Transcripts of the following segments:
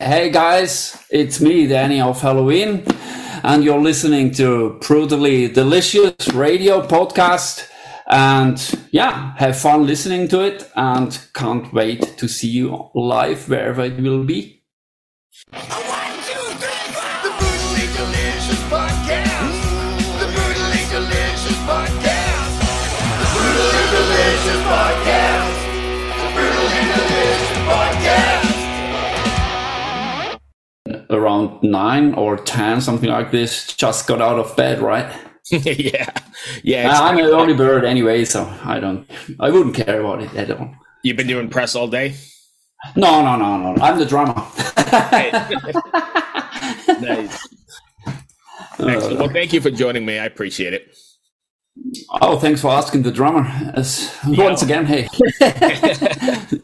Hey guys, it's me, Danny of Helloween, and you're listening to Brutally Delicious Radio Podcast. And yeah, have fun listening to it and can't wait to see you live wherever it will be. Around nine or ten, something like this, just got out of bed, right? yeah, yeah. I'm an early bird anyway, so I don't, I wouldn't care about it at all. You've been doing press all day. No, no, no, no. I'm the drummer. nice. Excellent. Well, thank you for joining me. I appreciate it. Oh, thanks for asking the drummer. As, Once again, hey.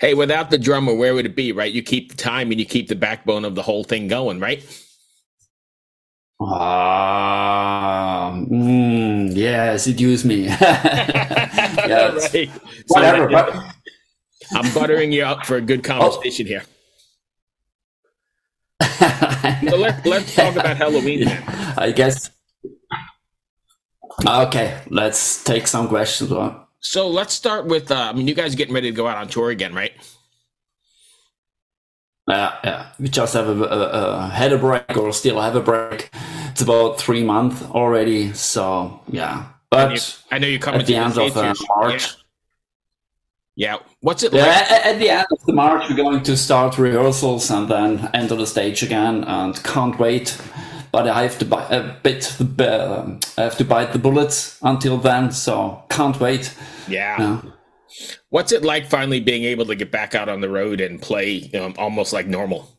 Hey, without the drummer, where would it be? Right, you keep the time and you keep the backbone of the whole thing going, right? Um, mm, yeah, seduce me. yes. right. So Whatever. But, I'm buttering you up for a good conversation here. So let, let's talk about Helloween then. I guess. Okay, let's take some questions. huh? So let's start with. Uh, I mean, you guys are getting ready to go out on tour again, right? Yeah, yeah. We just have a, a, a had a break or still have a break. It's about three months already. So yeah, but I know you're coming at the end of uh. March. Yeah. yeah. What's it Yeah, like? at, at the end of the March, we're going to start rehearsals and then enter the stage again, and can't wait. But I have to buy a bit. The uh, I have to bite the bullet until then, so can't wait. Yeah. What's it like finally being able to get back out on the road and play know, almost like normal?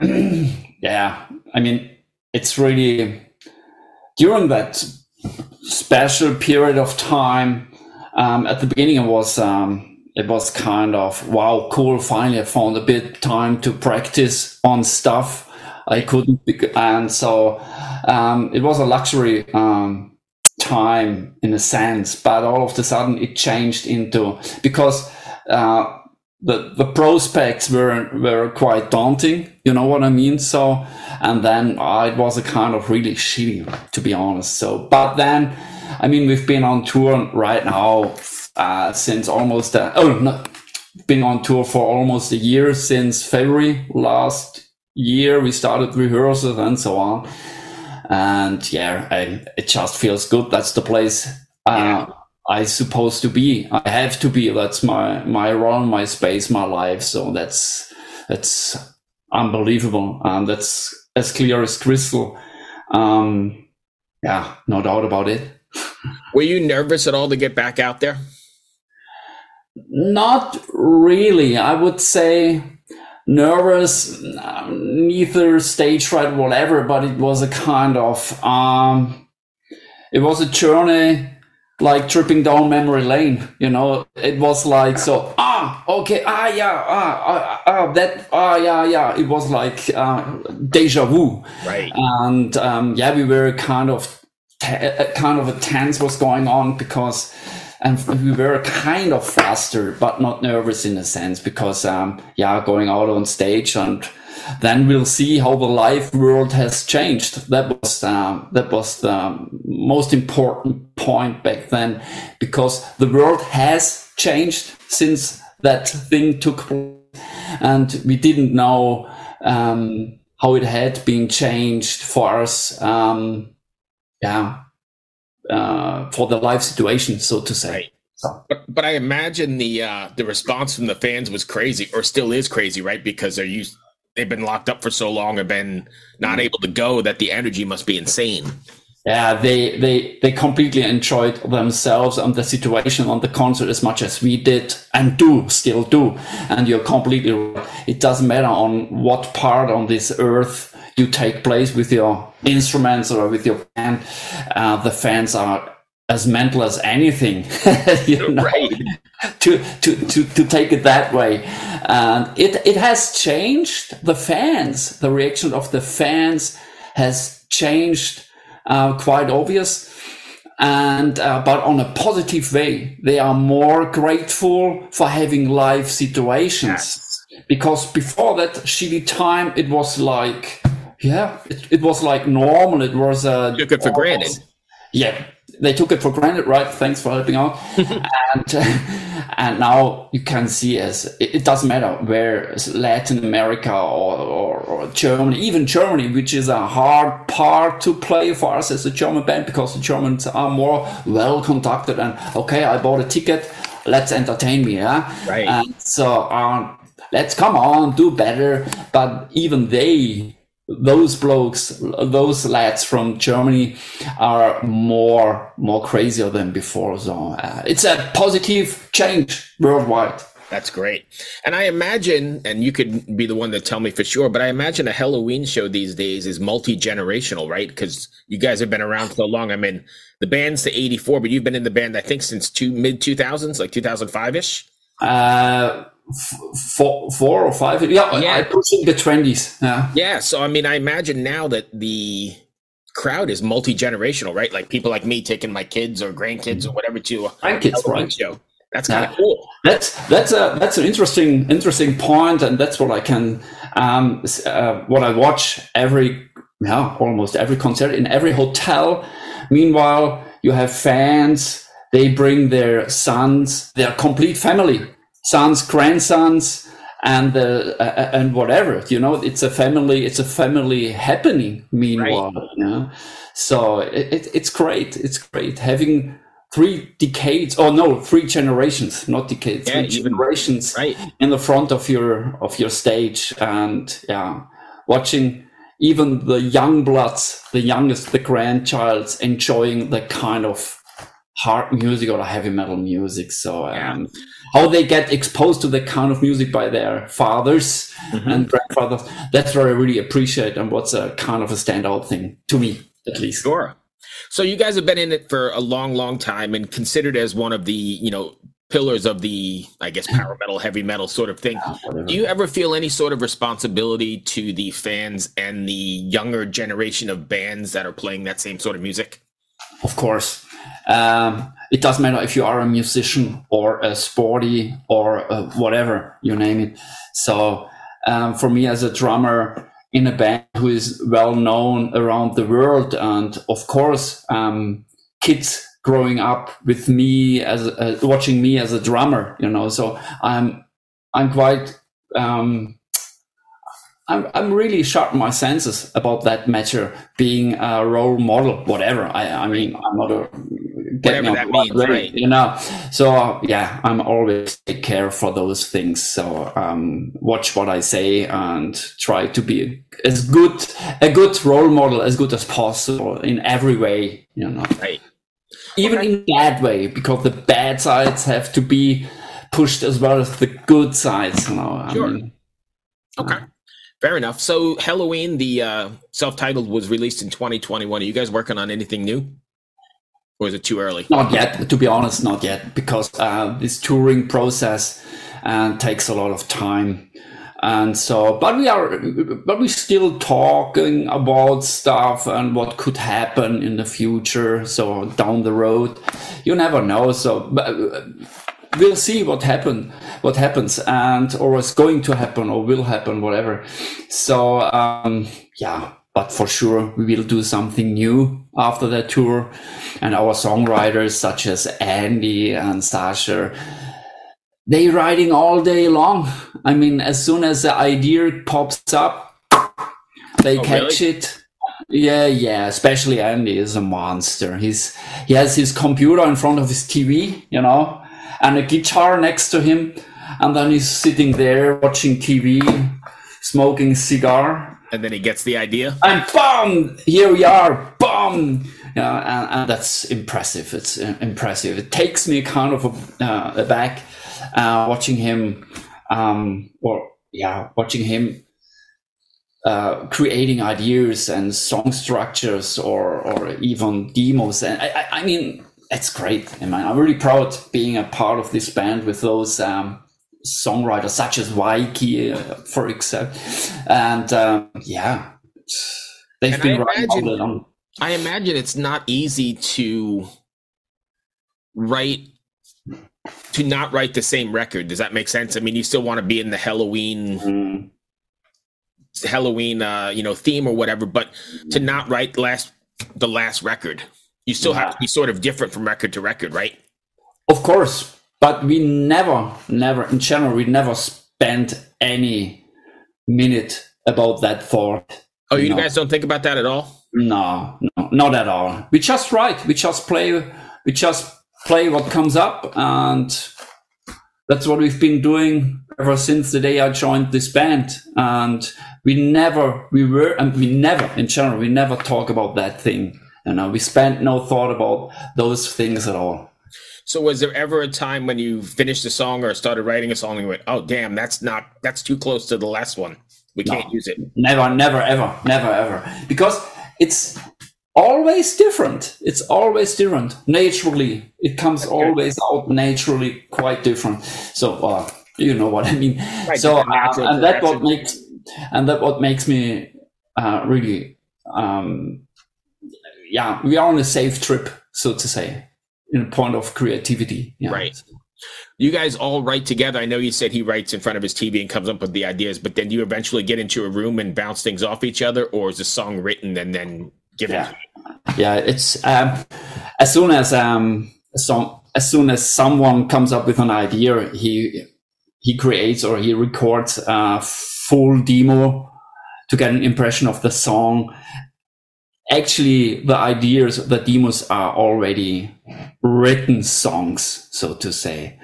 Yeah, I mean, it's really during that special period of time. Um, at the beginning, it was um, it was kind of wow, cool. Finally, I found a bit time to practice on stuff I couldn't, bec- and so um, it was a luxury um, time in a sense. But all of a sudden, it changed into because. Uh, the the prospects were were quite daunting. You know what I mean? So, and then uh, it was a kind of really shitty, to be honest. So, but then, I mean, we've been on tour right now uh, since almost uh, oh no, been on tour for almost a year since February last year. We started rehearsals and so on, and yeah, I, it just feels good. That's the place. Uh, I supposed to be. I have to be. That's my my role, my space, my life. So that's that's unbelievable, and that's as clear as crystal. Um, yeah, no doubt about it. Were you nervous at all to get back out there? Not really. I would say nervous, um, neither stage fright, whatever. But it was a kind of um, it was a journey like tripping down memory lane. You know, it was like so. Ah, okay. Ah, yeah. Ah, ah, ah that. Ah, yeah, yeah. It was like uh, deja vu Right. and um, yeah, we were kind of uh, kind of a tense was going on because. And we were kind of flustered, but not nervous in a sense, because um, yeah, going out on stage, and then we'll see how the live world has changed. That was um, that was the most important point back then, because the world has changed since that thing took place and we didn't know um, how it had been changed for us. Um, yeah, uh, for the life situation, so to say. Right. So, But, but I imagine the uh, the response from the fans was crazy, or still is crazy, right? Because they're used, they've been locked up for so long and been not able to go that the energy must be insane. Yeah, they they they completely enjoyed themselves and the situation on the concert as much as we did and do still do. And you're completely right. It doesn't matter on what part on this earth you take place with your instruments or with your band. Uh, the fans are as mental as anything. you know? Right. to, to, to, to take it that way. And it, it has changed the fans. The reaction of the fans has changed, uh, quite obvious. And, uh, but on a positive way, they are more grateful for having live situations. because before that shitty time, it was like, yeah, it, it was like normal. It was uh, Took it for granted. yeah, they took it for granted, right? Thanks for helping out. and and now you can see as it, it doesn't matter where Latin America or, or, or Germany, even Germany, which is a hard part to play for us as a German band because the Germans are more well conducted and okay, I bought a ticket, let's entertain me, yeah. Right. And so um, let's come on, do better. But even they those blokes, those lads from Germany are more more crazier than before. So uh, it's a positive change worldwide. That's great. And I imagine, and you could be the one to tell me for sure, but I imagine a Helloween show these days is multi generational, right? Because you guys have been around so long. I mean, the band's to 84, but you've been in the band, I think, since two mid 2000s, like 2005 ish. Uh, four, four or five. Yeah, Yeah. I pushing the twenties. Yeah, Yeah. So, I mean, I imagine now that the crowd is multi generational, right? Like people like me taking my kids or grandkids or whatever to Grandkids, right. show. That's kind of Yeah. cool. That's that's a that's an interesting interesting point, and that's what I can um uh, what I watch every yeah almost every concert in every hotel. Meanwhile, you have fans. They bring their sons, their complete family, sons, grandsons, and uh, uh, and whatever. You know, it's a family. It's a family happening. Meanwhile, you know? so it, it, it's great. It's great having three decades or no three generations not decades Yeah, three even- generations Right. in the front of your of your stage and yeah watching even the young bloods the youngest the grandchilds enjoying the kind of hard music or heavy metal music so um, how they get exposed to that kind of music by their fathers Mm-hmm. and grandfathers that's what i really appreciate and what's a kind of a standout thing to me at least Sure. So you guys have been in it for a long, long time and considered as one of the, you know, pillars of the, I guess, power metal, heavy metal sort of thing. Whatever. Do you ever feel any sort of responsibility to the fans and the younger generation of bands that are playing that same sort of music? Of course. Um, it doesn't matter if you are a musician or a sporty or uh, whatever you name it. So, um, for me as a drummer in a band who is well known around the world, and of course, um, kids growing up with me as uh, watching me as a drummer, you know, so I'm I'm quite um, I'm, I'm really sharp my senses about that matter being a role model, whatever. I, I mean, I'm not a getting Whatever that means, way, right. You know, so yeah, I'm always take care for those things. So um, watch what I say and try to be as good a good role model as good as possible in every way. You know, Right. even in bad way because the bad sides have to be pushed as well as the good sides. You know, I Sure. mean, Okay. Fair enough. So Helloween, the uh, self-titled, was released in 2021. Are you guys working on anything new, or is it too early? Not yet, to be honest, not yet, because uh, this touring process uh, takes a lot of time, and so. But we are, but we're still talking about stuff and what could happen in the future. So down the road, you never know. So. But, We'll see what happen, what happens, and or is going to happen, or will happen, whatever. So um, yeah, but for sure we will do something new after that tour. And our songwriters such as andy and sasha they writing all day long. I mean as soon as the idea pops up they Oh, catch really? it. Yeah yeah especially andy is a monster. He's he has his computer in front of his tv you know and a guitar next to him and then he's sitting there watching tv smoking a cigar And then he gets the idea. and boom, here we are, boom. Yeah, and, and that's impressive. It's uh, impressive. It takes me kind of a, uh, aback uh, watching him, um, or yeah, watching him uh, creating ideas and song structures, or or even demos. And I, I, I mean, it's great. I mean, I'm really proud being a part of this band with those. Um, songwriters such as Weiki, uh, for example, and um, yeah, they've And been I writing all imagine-. I imagine it's not easy to write to not write the same record? Does that make sense? I mean, you still want to be in the Helloween Mm. Helloween uh, you know, theme or whatever, but to not write last the last record. You still have to be sort of different from record to record, right? Of course, but we never, never, in general, we never spent any minute about that thought. Oh, you No. guys don't think about that at all? No, no, not at all. We just write. We just play. We just play what comes up, and that's what we've been doing ever since the day I joined this band. And we never, we were, and we never, in general, we never talk about that thing. You know, we spent no thought about those things at all. So was there ever a time when you finished a song or started writing a song and you went, "Oh, damn, that's not that's too close to the last one. We can't use it." Never, never, ever, never, ever. Because it's always different. It's always different. Naturally, it comes always out naturally quite different. So, uh, you know what I mean. Right, so, uh, and that what makes, and that what makes me uh, really, um, yeah, we are on a safe trip, so to say, in a point of creativity. Yeah. Right. You guys all write together. I know you said he writes in front of his TV and comes up with the ideas, but then do you eventually get into a room and bounce things off each other, or is the song written and then given? Yeah. yeah it's um, as soon as um some as soon as someone comes up with an idea he he creates or he records a full demo to get an impression of the song actually the ideas the demos are already written songs so to say.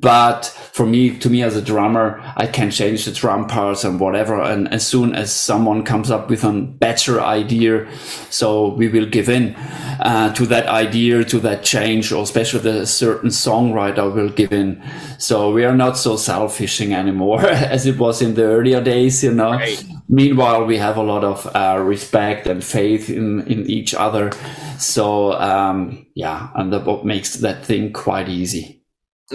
But for me to me as a drummer i can change the drum parts and whatever. And as soon as someone comes up with a better idea so we will give in uh, to that idea to that change or especially the certain songwriter will give in. So we are not so selfishing anymore as it was in the earlier days you know. Right. meanwhile we have a lot of uh, respect and faith in in each other so um yeah and that what makes that thing quite easy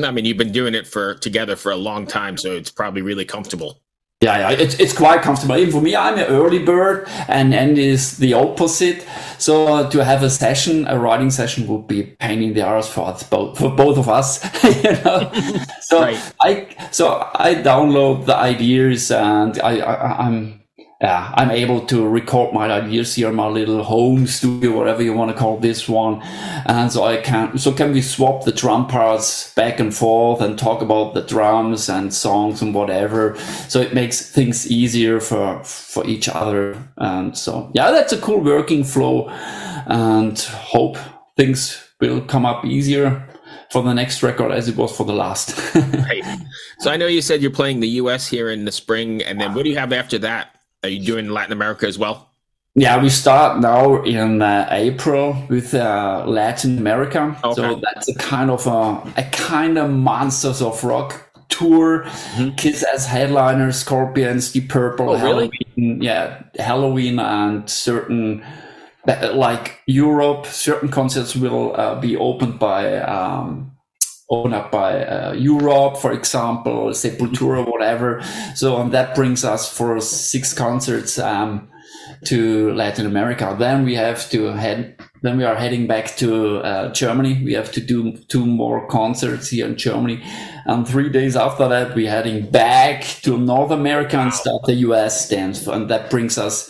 I mean, you've been doing it for together for a long time, so it's probably really comfortable. yeah, yeah it's, it's quite comfortable even for me i'm an early bird and andy is the opposite so to have a session a writing session would be pain in the arse for us both for both of us you know so Right. i so i download the ideas and i, I i'm yeah, I'm able to record my ideas here my little home studio, whatever you want to call this one. And so I can, so can we swap the drum parts back and forth and talk about the drums and songs and whatever. So it makes things easier for, for each other. And so, yeah, that's a cool working flow and hope things will come up easier for the next record as it was for the last. Right. So I know you said you're playing the U.S. here in the spring, and then what do you have after that? Are you doing Latin America as well? Yeah, we start now in uh, April with uh, Latin America. Okay. So that's a kind of a, a kind of monsters of rock tour. Kiss as headliners, Scorpions, Deep Purple, Mm-hmm. Oh, really? Helloween, yeah, Helloween, and certain uh, like Europe. Certain concerts will uh, be opened by. Um, opened up by uh, Europe, for example, Sepultura, whatever. So um, that brings us for six concerts um, to Latin America. Then we have to head. Then we are heading back to uh, Germany. We have to do two more concerts here in Germany, and three days after that, we're heading back to North America and start the US dance. And that brings us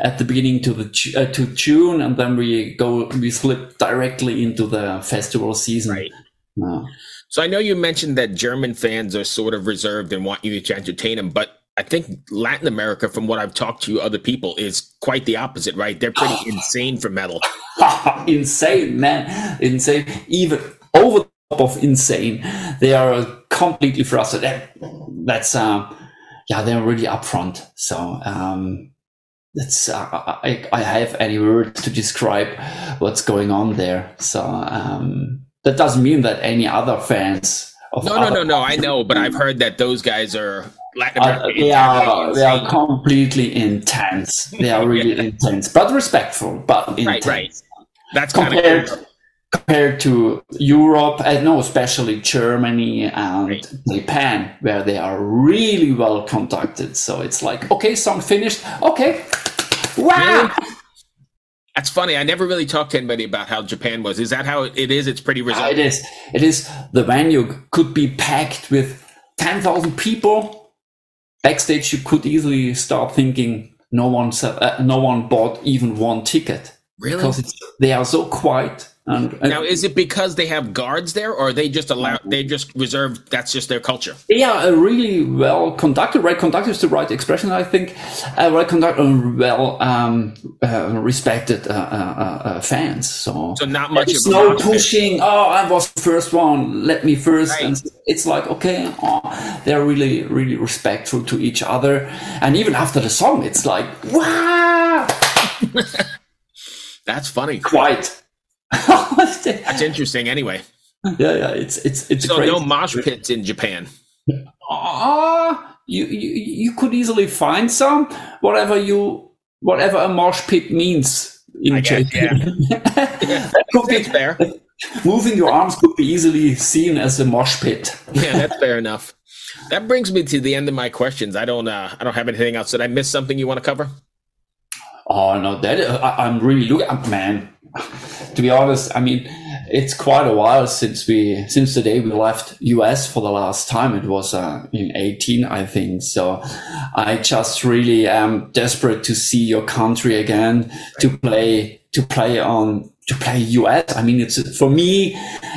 at the beginning to the uh, to June, and then we go we slip directly into the festival season. Right. Uh, So I know you mentioned that German fans are sort of reserved and want you to entertain them, but I think Latin America, from what I've talked to other people, is quite the opposite, right? They're pretty insane for metal. insane, man. Insane. Even over the top of insane. They are completely frustrated. That's, um, yeah, they're really upfront. So, um, that's, uh, I, I have any words to describe what's going on there. So, um, that doesn't mean that any other fans of No, no, other no, no. I know, but I've heard that those guys are Latin Uh, they are they are completely intense. They are really intense, but respectful, but intense. Right, right. That's compared of compared to Europe, and no, especially Germany and Right. Japan, where they are really well conducted. So it's like, okay, song finished. Okay, wow. That's funny. I never really talked to anybody about how Japan was. Is that how it is? It's pretty Uh, resilient. it is. It is. The venue could be packed with ten thousand people. Backstage, you could easily start thinking no one, uh, no one bought even one ticket Really? because it's, they are so quiet. And, and Now, is it because they have guards there, or are they just allow? They just reserve. That's just their culture. Yeah, a really well conducted. Right conducted is the right expression, I think. Uh, well conducted, well um, uh, respected uh, uh, uh, fans. So, So not much There's no pushing. Oh, I was the first one. Let me first. Right. And it's like okay, oh, they're really, really respectful to each other. And even after the song, it's like wow, That's funny. quite. Yeah, That's interesting. Anyway, yeah. Yeah. It's it's it's so great. no mosh pits in Japan. Ah, you, you you could easily find some. Whatever you whatever a mosh pit means in I guess, Japan. that could be That's fair. moving your arms could be easily seen as a mosh pit. Yeah, that's fair enough. That brings me to the end of my questions. I don't. Uh, I don't have anything else. Did I miss something you want to cover? Oh no, that I, I'm really looking up, man. To be honest, I mean, it's quite a while since we since the day we left US for the last time. It was uh, in 18, I think. So I just really am desperate to see your country again, to play to play on to play US. I mean, it's for me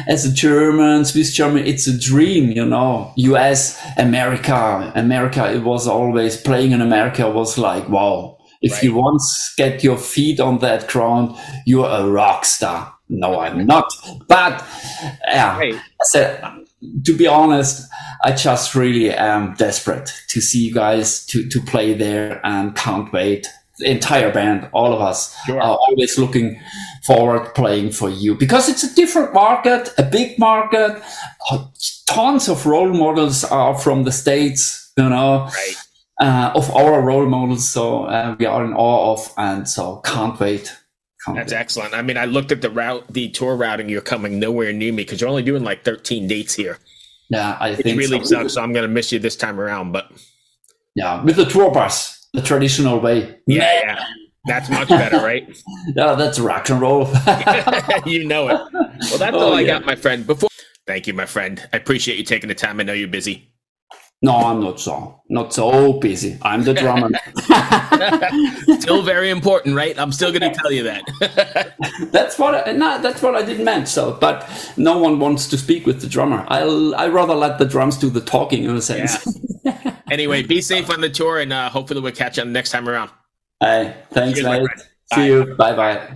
as a German, Swiss German, it's a dream, you know. US, America, America. It was always playing in America was like wow. If you once get your feet on that ground, you're a rock star. No, I'm not. But yeah, Right. I said, to be honest, I just really am desperate to see you guys to, to play there and can't wait. The entire band, all of us Sure. are always looking forward playing for you because it's a different market, a big market. Uh, tons of role models are from the States, you know Right. Uh, of our role models. So uh, we are in awe of, and so can't wait. Can't That's wait. excellent. I mean, I looked at the route, the tour routing. You're coming nowhere near me because you're only doing like 13 dates here. Yeah, I think really so. sucks. So I'm going to miss you this time around. But Yeah, with the tour bus, the traditional way. yeah, yeah. That's much better, right? Yeah, that's rock and roll. you know it. Well, that's Oh, all I yeah. got, my friend. Before, thank you, my friend. I appreciate you taking the time. I know you're busy. No, I'm not so not so busy. I'm the drummer. Still very important, right? I'm still going to tell you that. that's what I, no, that's what I didn't mean. So, but no one wants to speak with the drummer. I'll I rather let the drums do the talking in a sense. anyway, be safe on the tour, and uh, hopefully we'll catch you next time around. Hey, thanks, Cheers, mate. See Bye. you. Bye bye.